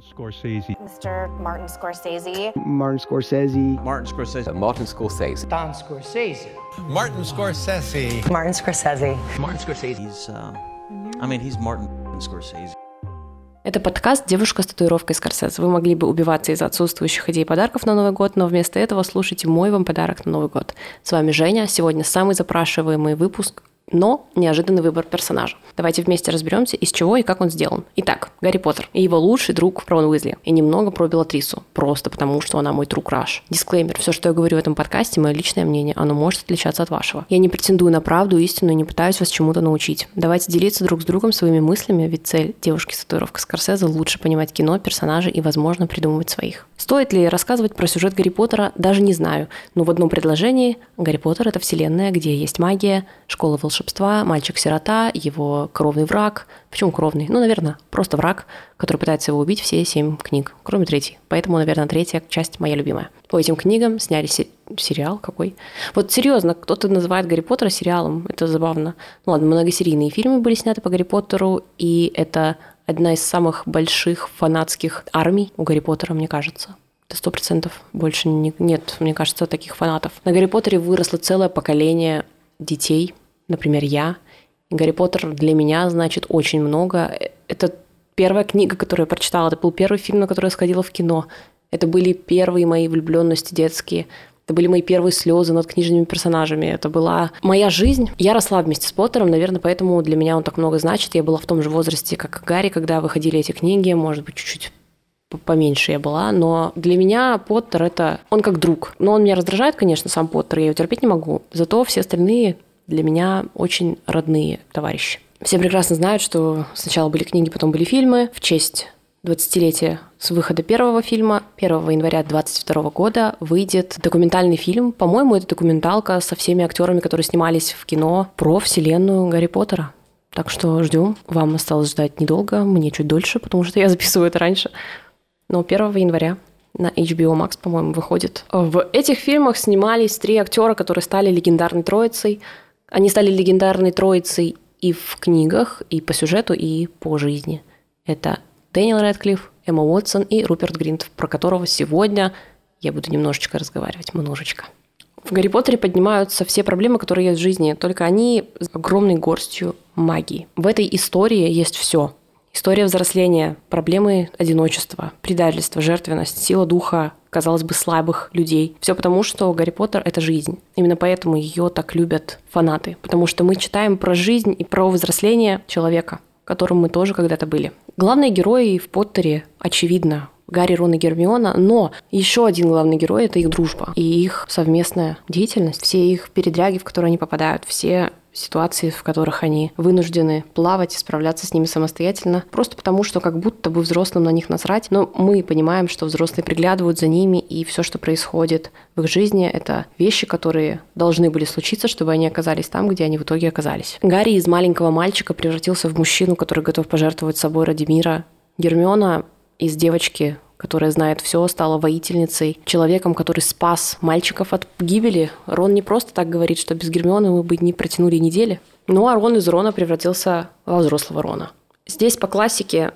Scorsese. Mr. Martin Scorsese. Martin Scorsese. Martin Scorsese. Martin Scorsese. Don Scorsese. Martin Scorsese. Martin Scorsese. Martin Scorsese. He's, uh, I mean, he's Martin Scorsese. Это подкаст «Девушка с татуировкой Скорсезе». Вы могли бы убиваться из-за отсутствующих идей подарков на Новый год, но вместо этого слушайте мой вам подарок на Новый год. С вами Женя. Сегодня самый запрашиваемый выпуск но неожиданный выбор персонажа. Давайте вместе разберемся, из чего и как он сделан. Итак, Гарри Поттер и его лучший друг Рон Уизли. И немного про Белатрису, просто потому что она мой друг Раш. Дисклеймер, все, что я говорю в этом подкасте, мое личное мнение, оно может отличаться от вашего. Я не претендую на правду, истину и не пытаюсь вас чему-то научить. Давайте делиться друг с другом своими мыслями, ведь цель девушки с татуировкой Скорсезе лучше понимать кино, персонажей и, возможно, придумывать своих. Стоит ли рассказывать про сюжет Гарри Поттера, даже не знаю. Но в одном предложении Гарри Поттер — это вселенная, где есть магия, школа волшебства, мальчик-сирота, его кровный враг. Почему кровный? Ну, наверное, просто враг, который пытается его убить все семь книг, кроме третьей. Поэтому, наверное, третья часть моя любимая. По этим книгам сняли се- сериал какой. Вот серьезно, кто-то называет Гарри Поттера сериалом, это забавно. Ну ладно, многосерийные фильмы были сняты по Гарри Поттеру, и это одна из самых больших фанатских армий у Гарри Поттера, мне кажется. Это сто процентов больше не, нет, мне кажется, таких фанатов. На Гарри Поттере выросло целое поколение детей, например, я. Гарри Поттер для меня значит очень много. Это первая книга, которую я прочитала. Это был первый фильм, на который я сходила в кино. Это были первые мои влюбленности детские. Это были мои первые слезы над книжными персонажами. Это была моя жизнь. Я росла вместе с Поттером, наверное, поэтому для меня он так много значит. Я была в том же возрасте, как Гарри, когда выходили эти книги, может быть, чуть-чуть поменьше я была, но для меня Поттер это... Он как друг. Но он меня раздражает, конечно, сам Поттер, я его терпеть не могу. Зато все остальные для меня очень родные товарищи. Все прекрасно знают, что сначала были книги, потом были фильмы. В честь 20-летия с выхода первого фильма 1 января 2022 года выйдет документальный фильм. По-моему, это документалка со всеми актерами, которые снимались в кино про вселенную Гарри Поттера. Так что ждем. Вам осталось ждать недолго, мне чуть дольше, потому что я записываю это раньше. Но 1 января на HBO Max, по-моему, выходит. В этих фильмах снимались три актера, которые стали легендарной троицей. Они стали легендарной троицей и в книгах, и по сюжету, и по жизни. Это Дэниел Рэдклифф, Эмма Уотсон и Руперт Гринт, про которого сегодня я буду немножечко разговаривать, немножечко. В Гарри Поттере поднимаются все проблемы, которые есть в жизни, только они с огромной горстью магии. В этой истории есть все. История взросления, проблемы одиночества, предательства, жертвенность, сила духа, казалось бы, слабых людей. Все потому, что Гарри Поттер — это жизнь. Именно поэтому ее так любят фанаты. Потому что мы читаем про жизнь и про взросление человека, которым мы тоже когда-то были. Главные герои в Поттере, очевидно, Гарри, Рон и Гермиона, но еще один главный герой — это их дружба и их совместная деятельность, все их передряги, в которые они попадают, все ситуации, в которых они вынуждены плавать справляться с ними самостоятельно, просто потому, что как будто бы взрослым на них насрать, но мы понимаем, что взрослые приглядывают за ними, и все, что происходит в их жизни, это вещи, которые должны были случиться, чтобы они оказались там, где они в итоге оказались. Гарри из маленького мальчика превратился в мужчину, который готов пожертвовать собой ради мира. Гермиона из девочки которая знает все, стала воительницей, человеком, который спас мальчиков от гибели. Рон не просто так говорит, что без Гермионы мы бы не протянули недели. Ну а Рон из Рона превратился во взрослого Рона. Здесь по классике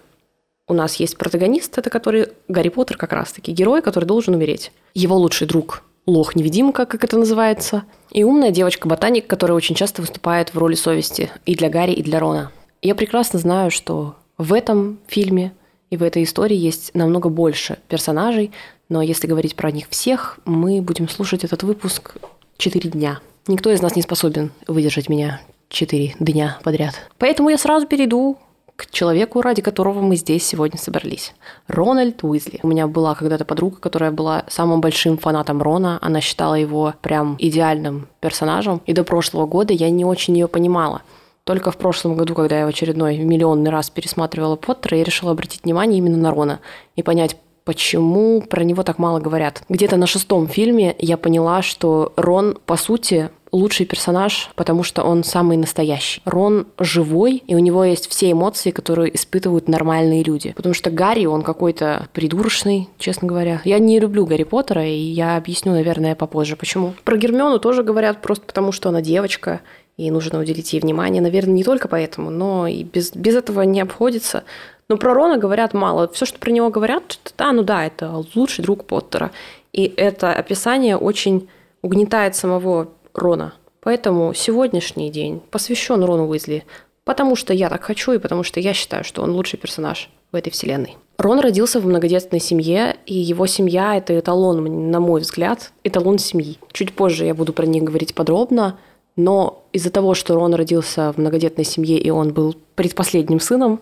у нас есть протагонист, это который Гарри Поттер как раз-таки, герой, который должен умереть. Его лучший друг лох-невидимка, как это называется, и умная девочка-ботаник, которая очень часто выступает в роли совести и для Гарри, и для Рона. Я прекрасно знаю, что в этом фильме и в этой истории есть намного больше персонажей, но если говорить про них всех, мы будем слушать этот выпуск 4 дня. Никто из нас не способен выдержать меня 4 дня подряд. Поэтому я сразу перейду к человеку, ради которого мы здесь сегодня собрались. Рональд Уизли. У меня была когда-то подруга, которая была самым большим фанатом Рона. Она считала его прям идеальным персонажем. И до прошлого года я не очень ее понимала. Только в прошлом году, когда я в очередной миллионный раз пересматривала Поттера, я решила обратить внимание именно на Рона и понять, почему про него так мало говорят. Где-то на шестом фильме я поняла, что Рон, по сути, лучший персонаж, потому что он самый настоящий. Рон живой, и у него есть все эмоции, которые испытывают нормальные люди. Потому что Гарри, он какой-то придурочный, честно говоря. Я не люблю Гарри Поттера, и я объясню, наверное, попозже, почему. Про Гермиону тоже говорят просто потому, что она девочка, и нужно уделить ей внимание. Наверное, не только поэтому, но и без, без этого не обходится. Но про Рона говорят мало. Все, что про него говорят, что да, ну да, это лучший друг Поттера. И это описание очень угнетает самого Рона. Поэтому сегодняшний день посвящен Рону Уизли, потому что я так хочу и потому что я считаю, что он лучший персонаж в этой вселенной. Рон родился в многодетной семье, и его семья – это эталон, на мой взгляд, эталон семьи. Чуть позже я буду про них говорить подробно, но из-за того, что Рон родился в многодетной семье, и он был предпоследним сыном,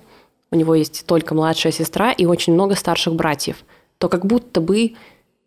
у него есть только младшая сестра и очень много старших братьев, то как будто бы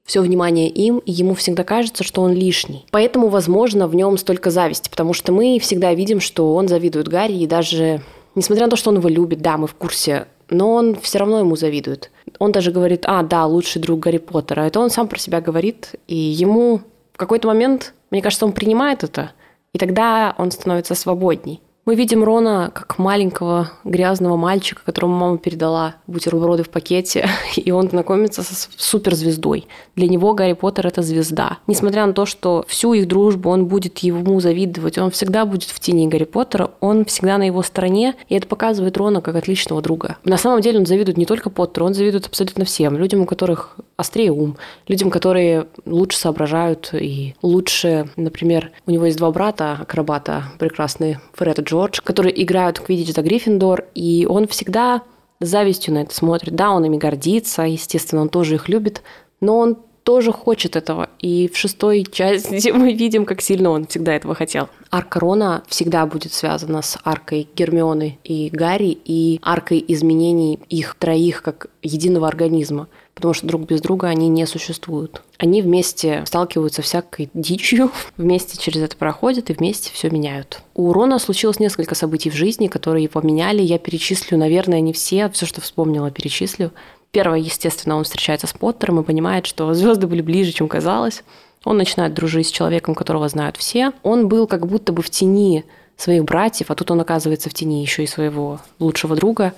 все внимание им, и ему всегда кажется, что он лишний. Поэтому, возможно, в нем столько зависти, потому что мы всегда видим, что он завидует Гарри, и даже несмотря на то, что он его любит, да, мы в курсе, но он все равно ему завидует. Он даже говорит, а, да, лучший друг Гарри Поттера. Это он сам про себя говорит, и ему в какой-то момент, мне кажется, он принимает это, и тогда он становится свободней. Мы видим Рона как маленького грязного мальчика, которому мама передала бутерброды в пакете, и он знакомится со суперзвездой. Для него Гарри Поттер – это звезда. Несмотря на то, что всю их дружбу он будет ему завидовать, он всегда будет в тени Гарри Поттера, он всегда на его стороне, и это показывает Рона как отличного друга. На самом деле он завидует не только Поттеру, он завидует абсолютно всем. Людям, у которых острее ум, людям, которые лучше соображают и лучше, например, у него есть два брата, акробата прекрасные, Фред и Джордж, которые играют в Квиддич за Гриффиндор, и он всегда с завистью на это смотрит. Да, он ими гордится, естественно, он тоже их любит, но он тоже хочет этого. И в шестой части мы видим, как сильно он всегда этого хотел. Арка Рона всегда будет связана с аркой Гермионы и Гарри и аркой изменений их троих как единого организма потому что друг без друга они не существуют. Они вместе сталкиваются всякой дичью, вместе через это проходят и вместе все меняют. У Рона случилось несколько событий в жизни, которые его меняли. Я перечислю, наверное, не все, все, что вспомнила, перечислю. Первое, естественно, он встречается с Поттером и понимает, что звезды были ближе, чем казалось. Он начинает дружить с человеком, которого знают все. Он был как будто бы в тени своих братьев, а тут он оказывается в тени еще и своего лучшего друга.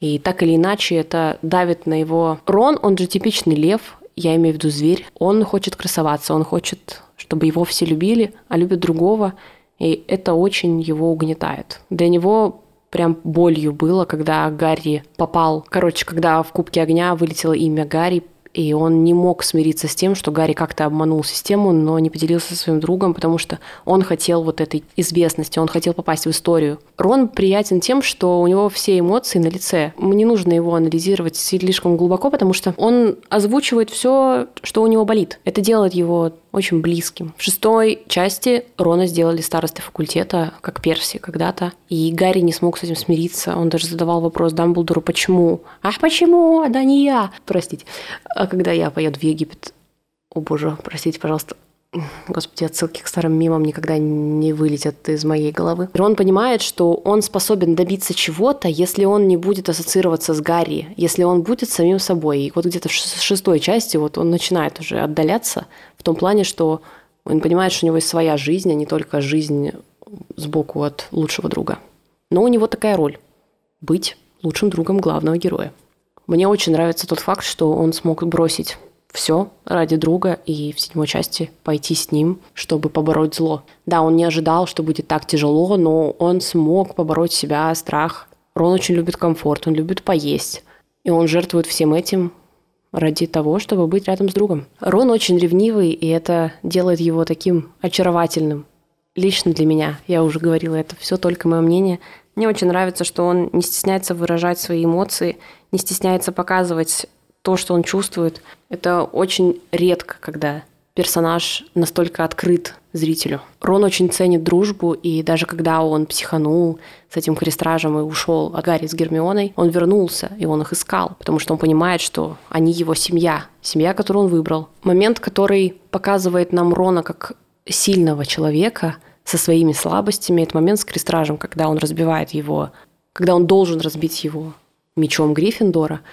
И так или иначе это давит на его... Рон, он же типичный лев, я имею в виду зверь. Он хочет красоваться, он хочет, чтобы его все любили, а любит другого. И это очень его угнетает. Для него прям болью было, когда Гарри попал... Короче, когда в Кубке Огня вылетело имя Гарри, и он не мог смириться с тем, что Гарри как-то обманул систему, но не поделился со своим другом, потому что он хотел вот этой известности, он хотел попасть в историю. Рон приятен тем, что у него все эмоции на лице. Не нужно его анализировать слишком глубоко, потому что он озвучивает все, что у него болит. Это делает его очень близким. В шестой части Рона сделали старостой факультета, как Перси когда-то, и Гарри не смог с этим смириться. Он даже задавал вопрос Дамблдору, почему? Ах, почему? Да не я! Простите. А когда я поеду в Египет, о боже, простите, пожалуйста, Господи, отсылки к старым мемам никогда не вылетят из моей головы. Рон понимает, что он способен добиться чего-то, если он не будет ассоциироваться с Гарри, если он будет самим собой. И вот где-то в шестой части вот он начинает уже отдаляться в том плане, что он понимает, что у него есть своя жизнь, а не только жизнь сбоку от лучшего друга. Но у него такая роль – быть лучшим другом главного героя. Мне очень нравится тот факт, что он смог бросить все ради друга и в седьмой части пойти с ним, чтобы побороть зло. Да, он не ожидал, что будет так тяжело, но он смог побороть себя, страх. Рон очень любит комфорт, он любит поесть. И он жертвует всем этим ради того, чтобы быть рядом с другом. Рон очень ревнивый, и это делает его таким очаровательным. Лично для меня, я уже говорила, это все только мое мнение. Мне очень нравится, что он не стесняется выражать свои эмоции, не стесняется показывать то, что он чувствует. Это очень редко, когда персонаж настолько открыт зрителю. Рон очень ценит дружбу, и даже когда он психанул с этим крестражем и ушел от Гарри с Гермионой, он вернулся, и он их искал, потому что он понимает, что они его семья, семья, которую он выбрал. Момент, который показывает нам Рона как сильного человека со своими слабостями, это момент с крестражем, когда он разбивает его, когда он должен разбить его мечом Гриффиндора –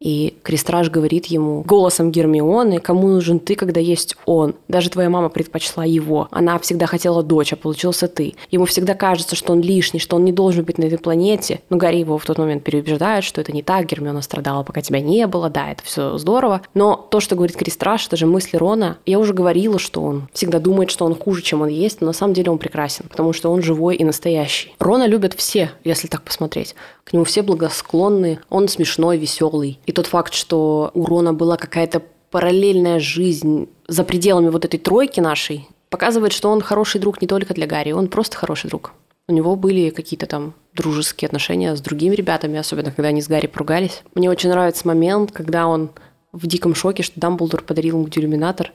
И Крестраж говорит ему голосом Гермионы, кому нужен ты, когда есть он. Даже твоя мама предпочла его. Она всегда хотела дочь, а получился ты. Ему всегда кажется, что он лишний, что он не должен быть на этой планете. Но Гарри его в тот момент переубеждает, что это не так, Гермиона страдала, пока тебя не было, да, это все здорово. Но то, что говорит Крестраж, это же мысли Рона. Я уже говорила, что он всегда думает, что он хуже, чем он есть, но на самом деле он прекрасен, потому что он живой и настоящий. Рона любят все, если так посмотреть. К нему все благосклонны, он смешной, веселый. И тот факт, что у Рона была какая-то параллельная жизнь за пределами вот этой тройки нашей, показывает, что он хороший друг не только для Гарри, он просто хороший друг. У него были какие-то там дружеские отношения с другими ребятами, особенно когда они с Гарри поругались. Мне очень нравится момент, когда он в диком шоке, что Дамблдор подарил ему дюлюминатор,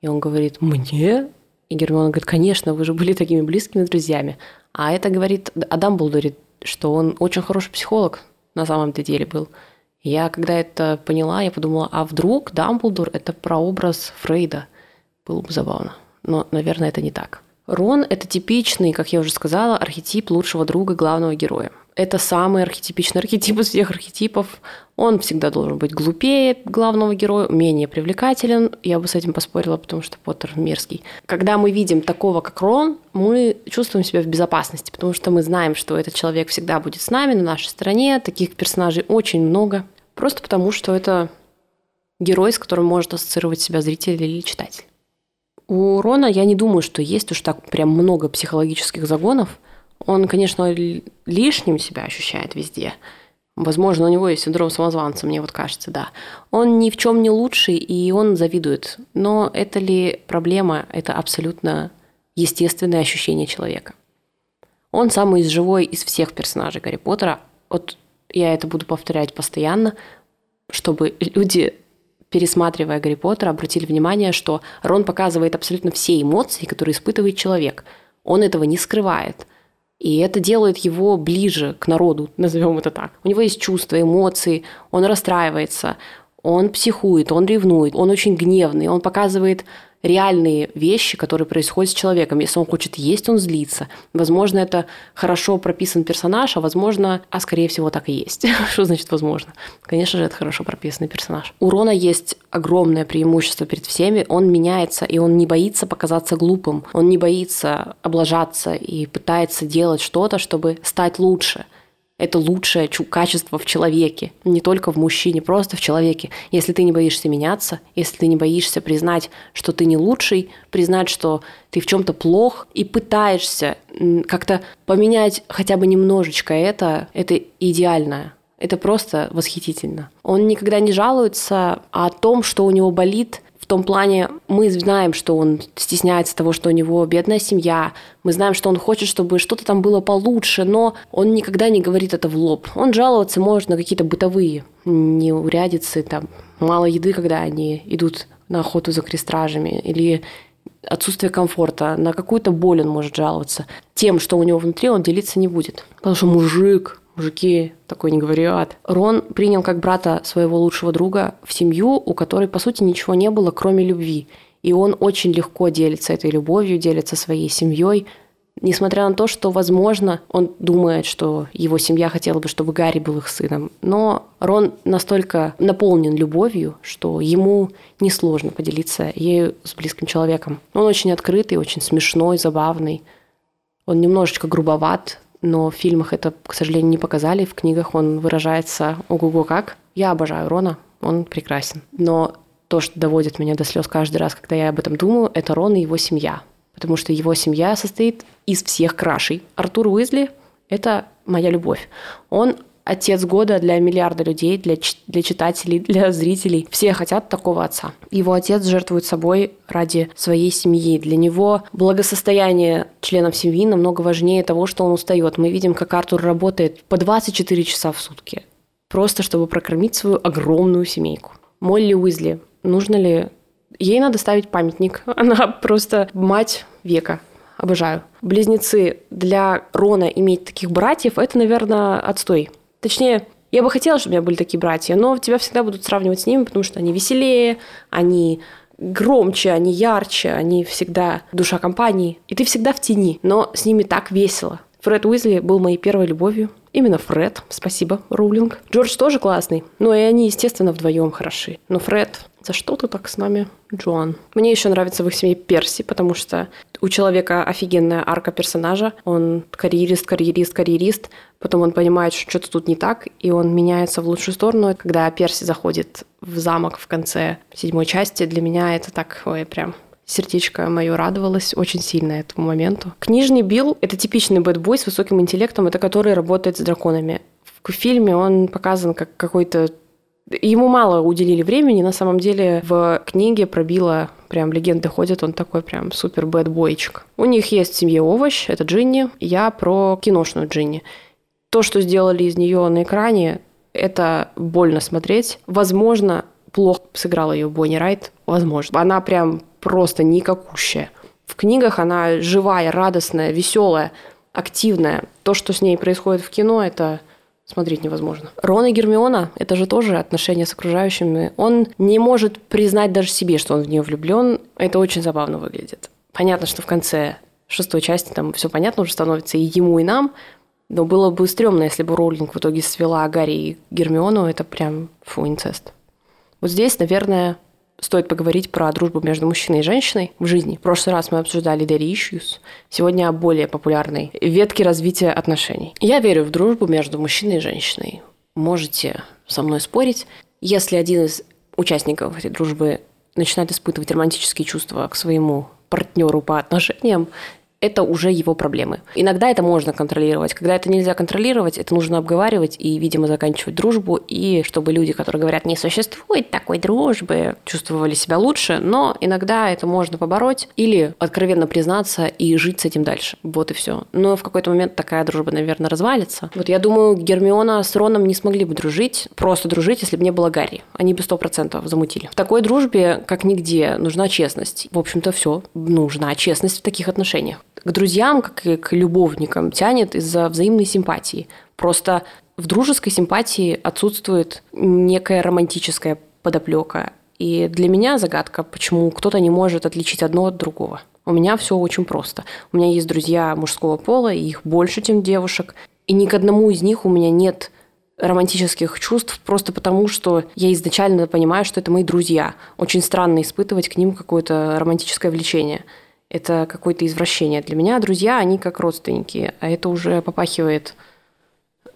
и он говорит «Мне?» И Гермиона говорит «Конечно, вы же были такими близкими друзьями». А это говорит о Дамблдоре, что он очень хороший психолог на самом-то деле был. Я, когда это поняла, я подумала, а вдруг Дамблдор – это прообраз Фрейда? Было бы забавно. Но, наверное, это не так. Рон – это типичный, как я уже сказала, архетип лучшего друга главного героя. Это самый архетипичный архетип из всех архетипов. Он всегда должен быть глупее главного героя, менее привлекателен. Я бы с этим поспорила, потому что Поттер мерзкий. Когда мы видим такого, как Рон, мы чувствуем себя в безопасности, потому что мы знаем, что этот человек всегда будет с нами, на нашей стороне. Таких персонажей очень много. Просто потому, что это герой, с которым может ассоциировать себя зритель или читатель. У Рона я не думаю, что есть уж так прям много психологических загонов. Он, конечно, лишним себя ощущает везде. Возможно, у него есть синдром самозванца, мне вот кажется, да. Он ни в чем не лучший, и он завидует. Но это ли проблема? Это абсолютно естественное ощущение человека. Он самый живой из всех персонажей Гарри Поттера. Вот я это буду повторять постоянно, чтобы люди, пересматривая Гарри Поттера, обратили внимание, что Рон показывает абсолютно все эмоции, которые испытывает человек. Он этого не скрывает. И это делает его ближе к народу, назовем это так. У него есть чувства, эмоции, он расстраивается, он психует, он ревнует, он очень гневный, он показывает реальные вещи, которые происходят с человеком. Если он хочет есть, он злится. Возможно, это хорошо прописан персонаж, а возможно, а скорее всего так и есть. Что значит возможно? Конечно же, это хорошо прописанный персонаж. У Рона есть огромное преимущество перед всеми. Он меняется, и он не боится показаться глупым. Он не боится облажаться и пытается делать что-то, чтобы стать лучше – это лучшее качество в человеке, не только в мужчине, просто в человеке. Если ты не боишься меняться, если ты не боишься признать, что ты не лучший, признать, что ты в чем-то плох, и пытаешься как-то поменять хотя бы немножечко это, это идеально. Это просто восхитительно. Он никогда не жалуется о том, что у него болит, в том плане мы знаем, что он стесняется того, что у него бедная семья, мы знаем, что он хочет, чтобы что-то там было получше, но он никогда не говорит это в лоб. Он жаловаться может на какие-то бытовые неурядицы, там, мало еды, когда они идут на охоту за крестражами, или отсутствие комфорта, на какую-то боль он может жаловаться. Тем, что у него внутри, он делиться не будет. Потому что мужик, мужики такой не говорят. Рон принял как брата своего лучшего друга в семью, у которой, по сути, ничего не было, кроме любви. И он очень легко делится этой любовью, делится своей семьей, несмотря на то, что, возможно, он думает, что его семья хотела бы, чтобы Гарри был их сыном. Но Рон настолько наполнен любовью, что ему несложно поделиться ею с близким человеком. Он очень открытый, очень смешной, забавный. Он немножечко грубоват, но в фильмах это, к сожалению, не показали. В книгах он выражается ого-го как. Я обожаю Рона, он прекрасен. Но то, что доводит меня до слез каждый раз, когда я об этом думаю, это Рон и его семья. Потому что его семья состоит из всех крашей. Артур Уизли – это моя любовь. Он отец года для миллиарда людей, для, для читателей, для зрителей. Все хотят такого отца. Его отец жертвует собой ради своей семьи. Для него благосостояние членов семьи намного важнее того, что он устает. Мы видим, как Артур работает по 24 часа в сутки, просто чтобы прокормить свою огромную семейку. Молли Уизли, нужно ли... Ей надо ставить памятник. Она просто мать века. Обожаю. Близнецы для Рона иметь таких братьев, это, наверное, отстой. Точнее, я бы хотела, чтобы у меня были такие братья, но тебя всегда будут сравнивать с ними, потому что они веселее, они громче, они ярче, они всегда душа компании. И ты всегда в тени, но с ними так весело. Фред Уизли был моей первой любовью. Именно Фред. Спасибо, Роулинг. Джордж тоже классный. Ну и они, естественно, вдвоем хороши. Но Фред, за что ты так с нами, Джоан? Мне еще нравится в их семье Перси, потому что у человека офигенная арка персонажа. Он карьерист, карьерист, карьерист. Потом он понимает, что что-то тут не так, и он меняется в лучшую сторону. Когда Перси заходит в замок в конце седьмой части, для меня это так, ой, прям сердечко мое радовалось очень сильно этому моменту. Книжный Билл — это типичный бэтбой с высоким интеллектом, это который работает с драконами. В фильме он показан как какой-то Ему мало уделили времени, на самом деле в книге пробило, прям легенды ходят, он такой прям супер бэтбойчик. У них есть в семье овощ, это Джинни, я про киношную Джинни. То, что сделали из нее на экране, это больно смотреть. Возможно, плохо сыграла ее Бонни Райт, возможно. Она прям просто никакущая. В книгах она живая, радостная, веселая, активная. То, что с ней происходит в кино, это смотреть невозможно. Рон и Гермиона – это же тоже отношения с окружающими. Он не может признать даже себе, что он в нее влюблен. Это очень забавно выглядит. Понятно, что в конце шестой части там все понятно уже становится и ему, и нам, но было бы стрёмно, если бы Роулинг в итоге свела Гарри и Гермиону. Это прям фу, инцест. Вот здесь, наверное, стоит поговорить про дружбу между мужчиной и женщиной в жизни. В прошлый раз мы обсуждали Daddy Issues, сегодня о более популярной ветке развития отношений. Я верю в дружбу между мужчиной и женщиной. Можете со мной спорить. Если один из участников этой дружбы начинает испытывать романтические чувства к своему партнеру по отношениям, это уже его проблемы. Иногда это можно контролировать. Когда это нельзя контролировать, это нужно обговаривать и, видимо, заканчивать дружбу, и чтобы люди, которые говорят, не существует такой дружбы, чувствовали себя лучше, но иногда это можно побороть или откровенно признаться и жить с этим дальше. Вот и все. Но в какой-то момент такая дружба, наверное, развалится. Вот я думаю, Гермиона с Роном не смогли бы дружить, просто дружить, если бы не было Гарри. Они бы сто процентов замутили. В такой дружбе, как нигде, нужна честность. В общем-то, все. Нужна честность в таких отношениях к друзьям, как и к любовникам тянет из-за взаимной симпатии. Просто в дружеской симпатии отсутствует некая романтическая подоплека. И для меня загадка, почему кто-то не может отличить одно от другого. У меня все очень просто. У меня есть друзья мужского пола, и их больше, чем девушек. И ни к одному из них у меня нет романтических чувств просто потому, что я изначально понимаю, что это мои друзья. Очень странно испытывать к ним какое-то романтическое влечение это какое-то извращение. Для меня друзья, они как родственники, а это уже попахивает,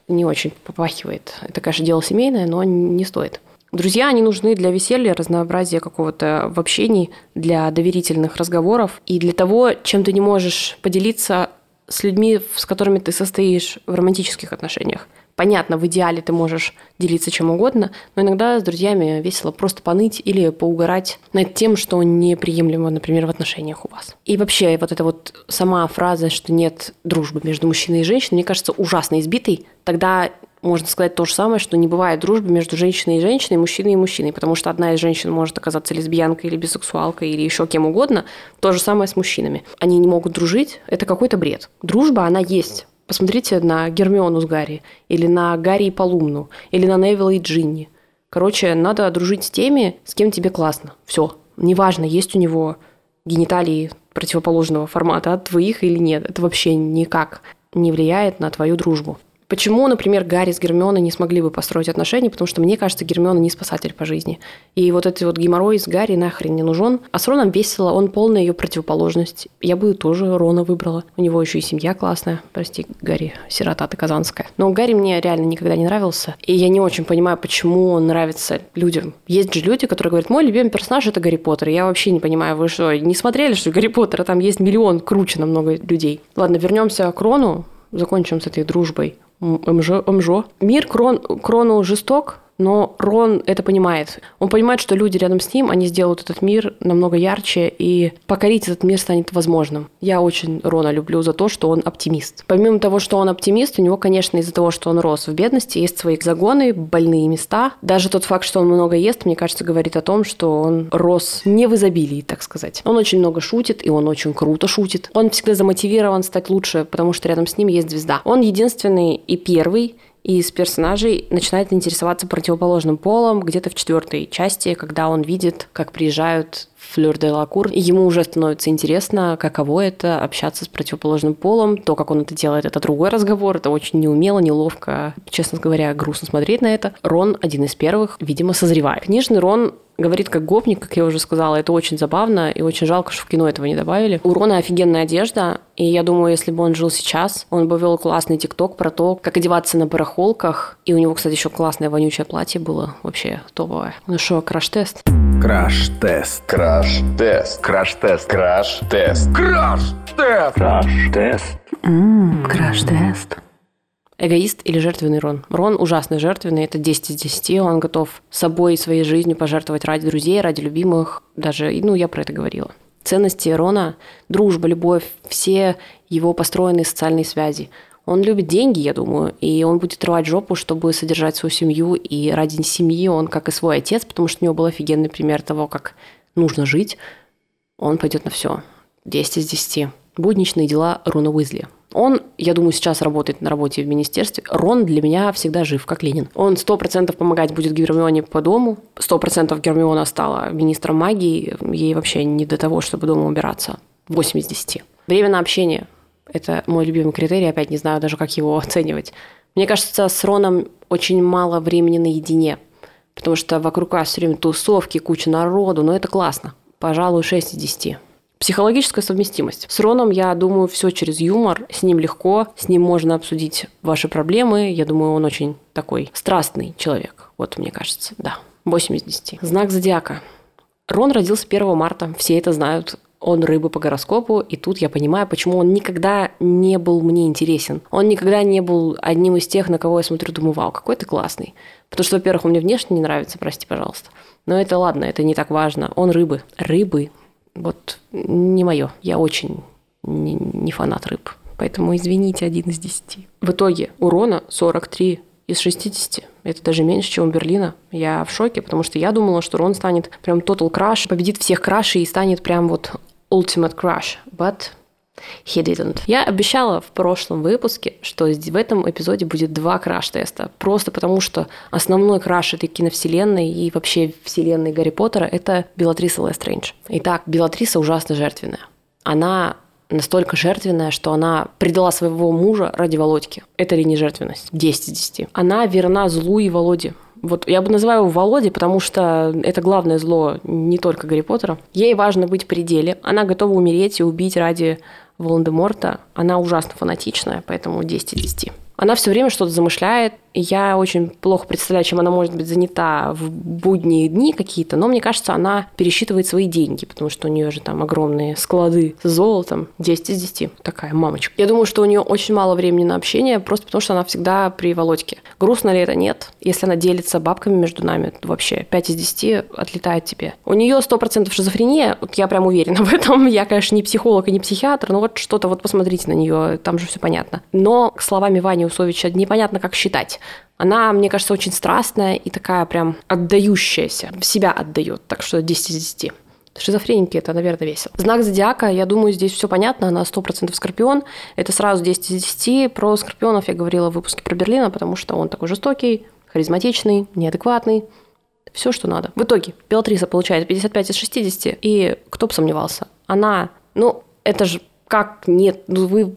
не очень попахивает. Это, конечно, дело семейное, но не стоит. Друзья, они нужны для веселья, разнообразия какого-то в общении, для доверительных разговоров и для того, чем ты не можешь поделиться с людьми, с которыми ты состоишь в романтических отношениях. Понятно, в идеале ты можешь делиться чем угодно, но иногда с друзьями весело просто поныть или поугарать над тем, что неприемлемо, например, в отношениях у вас. И вообще вот эта вот сама фраза, что нет дружбы между мужчиной и женщиной, мне кажется ужасно избитой. Тогда можно сказать то же самое, что не бывает дружбы между женщиной и женщиной, мужчиной и мужчиной, потому что одна из женщин может оказаться лесбиянкой или бисексуалкой или еще кем угодно. То же самое с мужчинами. Они не могут дружить, это какой-то бред. Дружба, она есть. Посмотрите на Гермиону с Гарри, или на Гарри и Полумну, или на Невилла и Джинни. Короче, надо дружить с теми, с кем тебе классно. Все. Неважно, есть у него гениталии противоположного формата от твоих или нет. Это вообще никак не влияет на твою дружбу. Почему, например, Гарри с Гермионой не смогли бы построить отношения? Потому что мне кажется, Гермиона не спасатель по жизни. И вот этот вот геморрой с Гарри нахрен не нужен. А с Роном весело, он полная ее противоположность. Я бы тоже Рона выбрала. У него еще и семья классная. Прости, Гарри, сирота ты казанская. Но Гарри мне реально никогда не нравился. И я не очень понимаю, почему он нравится людям. Есть же люди, которые говорят, мой любимый персонаж это Гарри Поттер. Я вообще не понимаю, вы что, не смотрели, что Гарри Поттера там есть миллион круче намного людей. Ладно, вернемся к Рону закончим с этой дружбой. МЖ, МЖО. Мир Крон, Крону жесток, но Рон это понимает. Он понимает, что люди рядом с ним, они сделают этот мир намного ярче, и покорить этот мир станет возможным. Я очень Рона люблю за то, что он оптимист. Помимо того, что он оптимист, у него, конечно, из-за того, что он рос в бедности, есть свои загоны, больные места. Даже тот факт, что он много ест, мне кажется, говорит о том, что он рос не в изобилии, так сказать. Он очень много шутит, и он очень круто шутит. Он всегда замотивирован стать лучше, потому что рядом с ним есть звезда. Он единственный и первый, из персонажей начинает интересоваться противоположным полом где-то в четвертой части, когда он видит, как приезжают Флёр де Лакур. И ему уже становится интересно, каково это общаться с противоположным полом. То, как он это делает, это другой разговор. Это очень неумело, неловко. Честно говоря, грустно смотреть на это. Рон один из первых, видимо, созревает. Книжный Рон говорит как гопник, как я уже сказала. Это очень забавно и очень жалко, что в кино этого не добавили. У Рона офигенная одежда, и я думаю, если бы он жил сейчас, он бы вел классный тикток про то, как одеваться на барахолках. И у него, кстати, еще классное вонючее платье было. Вообще топовое. Ну что, краш-тест? Краш-тест. Краш-тест. Краш-тест. Краш-тест. Краш-тест. Краш-тест. Краш-тест. Эгоист или жертвенный Рон? Рон ужасно жертвенный, это 10 из 10. Он готов собой и своей жизнью пожертвовать ради друзей, ради любимых. Даже, ну, я про это говорила. Ценности Рона – дружба, любовь, все его построенные социальные связи. Он любит деньги, я думаю, и он будет рвать жопу, чтобы содержать свою семью. И ради семьи он, как и свой отец, потому что у него был офигенный пример того, как нужно жить, он пойдет на все. 10 из 10. Будничные дела Рона Уизли. Он, я думаю, сейчас работает на работе в министерстве. Рон для меня всегда жив, как Ленин. Он сто процентов помогать будет Гермионе по дому. Сто процентов Гермиона стала министром магии. Ей вообще не до того, чтобы дома убираться. 8 из 10. Время на общение. Это мой любимый критерий. Опять не знаю даже, как его оценивать. Мне кажется, с Роном очень мало времени наедине. Потому что вокруг вас все время тусовки, куча народу. Но это классно. Пожалуй, 6 из 10. Психологическая совместимость. С Роном, я думаю, все через юмор. С ним легко, с ним можно обсудить ваши проблемы. Я думаю, он очень такой страстный человек. Вот мне кажется, да. 8 из 10. Знак зодиака. Рон родился 1 марта, все это знают. Он рыбы по гороскопу, и тут я понимаю, почему он никогда не был мне интересен. Он никогда не был одним из тех, на кого я смотрю, думаю, вау, какой ты классный. Потому что, во-первых, он мне внешне не нравится, прости, пожалуйста. Но это ладно, это не так важно. Он рыбы. Рыбы вот не мое. Я очень не, не фанат рыб. Поэтому извините, один из десяти. В итоге у Рона 43 из 60. Это даже меньше, чем у Берлина. Я в шоке, потому что я думала, что Рон станет прям total crush, победит всех крашей и станет прям вот ultimate crush. But he didn't. Я обещала в прошлом выпуске, что в этом эпизоде будет два краш-теста. Просто потому, что основной краш этой киновселенной и вообще вселенной Гарри Поттера – это Беллатриса Лестрейндж. Итак, Беллатриса ужасно жертвенная. Она настолько жертвенная, что она предала своего мужа ради Володьки. Это ли не жертвенность? 10 из 10. Она верна злу и Володе. Вот я бы называю его Володей, потому что это главное зло не только Гарри Поттера. Ей важно быть при деле. Она готова умереть и убить ради Волан-де-Морта, она ужасно фанатичная, поэтому 10 из 10. Она все время что-то замышляет, я очень плохо представляю, чем она может быть занята в будние дни какие-то, но мне кажется, она пересчитывает свои деньги, потому что у нее же там огромные склады с золотом. 10 из 10. Такая мамочка. Я думаю, что у нее очень мало времени на общение, просто потому что она всегда при Володьке. Грустно ли это? Нет. Если она делится бабками между нами, то вообще 5 из 10 отлетает тебе. У нее 100% шизофрения, вот я прям уверена в этом. Я, конечно, не психолог и не психиатр, но вот что-то вот посмотрите на нее, там же все понятно. Но словами Вани Усовича непонятно, как считать. Она, мне кажется, очень страстная и такая прям отдающаяся, в себя отдает, так что 10 из 10. Шизофреники это, наверное, весело. Знак зодиака, я думаю, здесь все понятно, она 100% скорпион. Это сразу 10 из 10. Про скорпионов я говорила в выпуске про Берлина, потому что он такой жестокий, харизматичный, неадекватный. Все, что надо. В итоге Белатриса получает 55 из 60, и кто бы сомневался, она, ну, это же как нет, ну вы,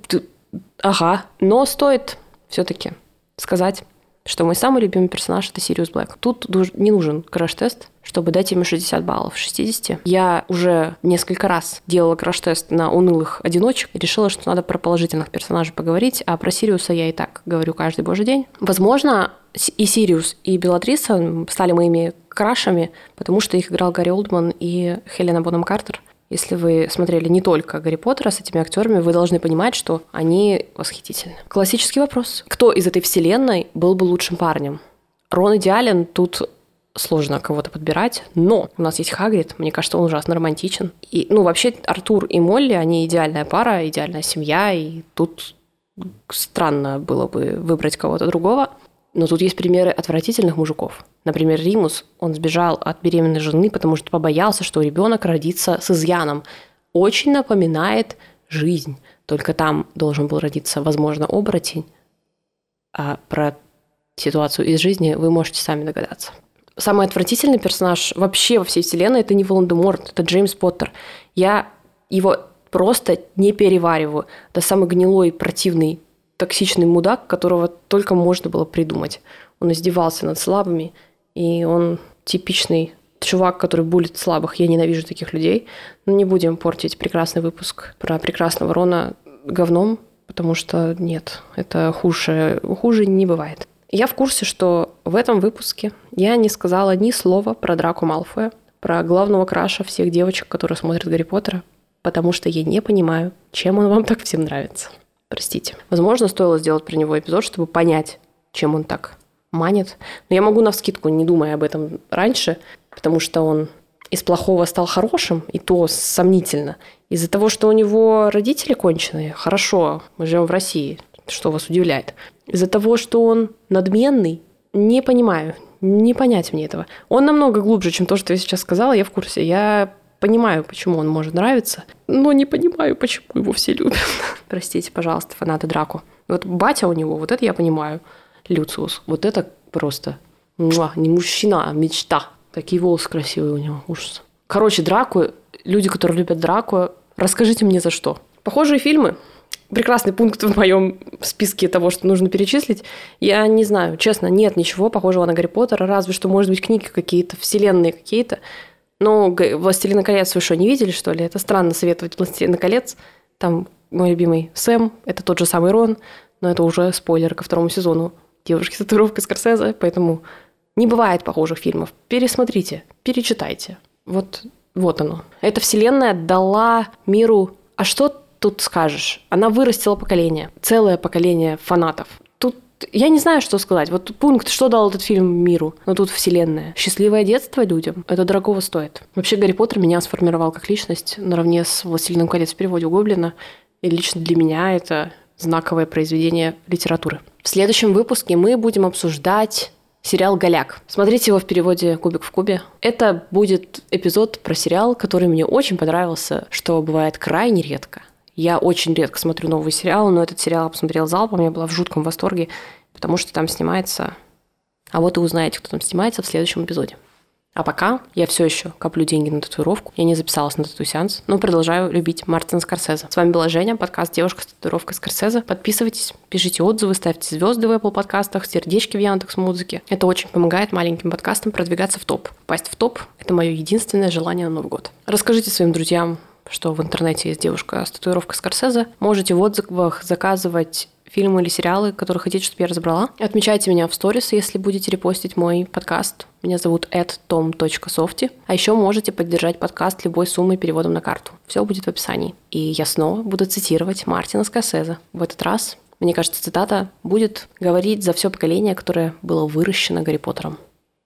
ага, но стоит все-таки сказать что мой самый любимый персонаж – это Сириус Блэк. Тут не нужен краш-тест, чтобы дать ему 60 баллов 60. Я уже несколько раз делала краш-тест на унылых одиночек и решила, что надо про положительных персонажей поговорить, а про Сириуса я и так говорю каждый божий день. Возможно, и Сириус, и Белатриса стали моими крашами, потому что их играл Гарри Олдман и Хелена Бонем Картер – если вы смотрели не только Гарри Поттера с этими актерами, вы должны понимать, что они восхитительны. Классический вопрос. Кто из этой вселенной был бы лучшим парнем? Рон идеален, тут сложно кого-то подбирать, но у нас есть Хагрид, мне кажется, он ужасно романтичен. И, ну, вообще, Артур и Молли, они идеальная пара, идеальная семья, и тут странно было бы выбрать кого-то другого. Но тут есть примеры отвратительных мужиков. Например, Римус, он сбежал от беременной жены, потому что побоялся, что ребенок родится с изъяном. Очень напоминает жизнь. Только там должен был родиться, возможно, оборотень. А про ситуацию из жизни вы можете сами догадаться. самый отвратительный персонаж вообще во всей вселенной это не Волан-де-Морт, это Джеймс Поттер. Я его просто не перевариваю. Это самый гнилой, противный, токсичный мудак, которого только можно было придумать. Он издевался над слабыми, и он типичный чувак, который булит слабых. Я ненавижу таких людей. Но не будем портить прекрасный выпуск про прекрасного Рона говном, потому что нет, это хуже, хуже не бывает. Я в курсе, что в этом выпуске я не сказала ни слова про Драку Малфоя, про главного краша всех девочек, которые смотрят Гарри Поттера, потому что я не понимаю, чем он вам так всем нравится. Простите. Возможно, стоило сделать про него эпизод, чтобы понять, чем он так манит. Но я могу на вскидку, не думая об этом раньше, потому что он из плохого стал хорошим, и то сомнительно. Из-за того, что у него родители конченые, хорошо, мы живем в России, что вас удивляет. Из-за того, что он надменный, не понимаю, не понять мне этого. Он намного глубже, чем то, что я сейчас сказала, я в курсе. Я понимаю, почему он может нравиться, но не понимаю, почему его все любят. Простите, пожалуйста, фанаты Драку. Вот батя у него, вот это я понимаю. Люциус, вот это просто муа, не мужчина, а мечта. Такие волосы красивые у него, ужас. Короче, Драку, люди, которые любят Драку, расскажите мне за что. Похожие фильмы, прекрасный пункт в моем списке того, что нужно перечислить. Я не знаю, честно, нет ничего похожего на Гарри Поттера, разве что, может быть, книги какие-то, вселенные какие-то. Но «Властелина колец» вы что, не видели, что ли? Это странно советовать «Властелина колец». Там мой любимый Сэм, это тот же самый Рон, но это уже спойлер ко второму сезону «Девушки с татуировкой Скорсезе», поэтому не бывает похожих фильмов. Пересмотрите, перечитайте. Вот, вот оно. Эта вселенная дала миру... А что тут скажешь? Она вырастила поколение, целое поколение фанатов. Я не знаю, что сказать. Вот пункт, что дал этот фильм миру, но тут вселенная. Счастливое детство людям, это дорогого стоит. Вообще Гарри Поттер меня сформировал как личность наравне с «Властелином колец» в переводе у Гоблина. И лично для меня это знаковое произведение литературы. В следующем выпуске мы будем обсуждать сериал «Голяк». Смотрите его в переводе «Кубик в кубе». Это будет эпизод про сериал, который мне очень понравился, что бывает крайне редко. Я очень редко смотрю новые сериалы, но этот сериал я посмотрела залпом, я была в жутком восторге, потому что там снимается... А вот и узнаете, кто там снимается в следующем эпизоде. А пока я все еще коплю деньги на татуировку. Я не записалась на тату-сеанс, но продолжаю любить Мартина Скорсезе. С вами была Женя, подкаст «Девушка с татуировкой Скорсезе». Подписывайтесь, пишите отзывы, ставьте звезды в Apple подкастах, сердечки в Яндекс Музыке. Это очень помогает маленьким подкастам продвигаться в топ. Пасть в топ – это мое единственное желание на Новый год. Расскажите своим друзьям, что в интернете есть девушка с татуировкой Скорсезе. Можете в отзывах заказывать фильмы или сериалы, которые хотите, чтобы я разобрала. Отмечайте меня в сторис, если будете репостить мой подкаст. Меня зовут tom.softy. А еще можете поддержать подкаст любой суммой переводом на карту. Все будет в описании. И я снова буду цитировать Мартина Скорсезе. В этот раз, мне кажется, цитата будет говорить за все поколение, которое было выращено Гарри Поттером.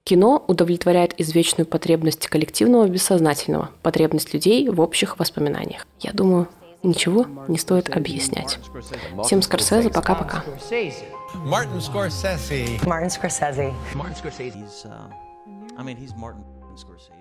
Кино удовлетворяет извечную потребность коллективного бессознательного, потребность людей в общих воспоминаниях. Я думаю, ничего не стоит объяснять. Всем Скорсезе, пока-пока. Uh, I mean, he's Martin Scorsese.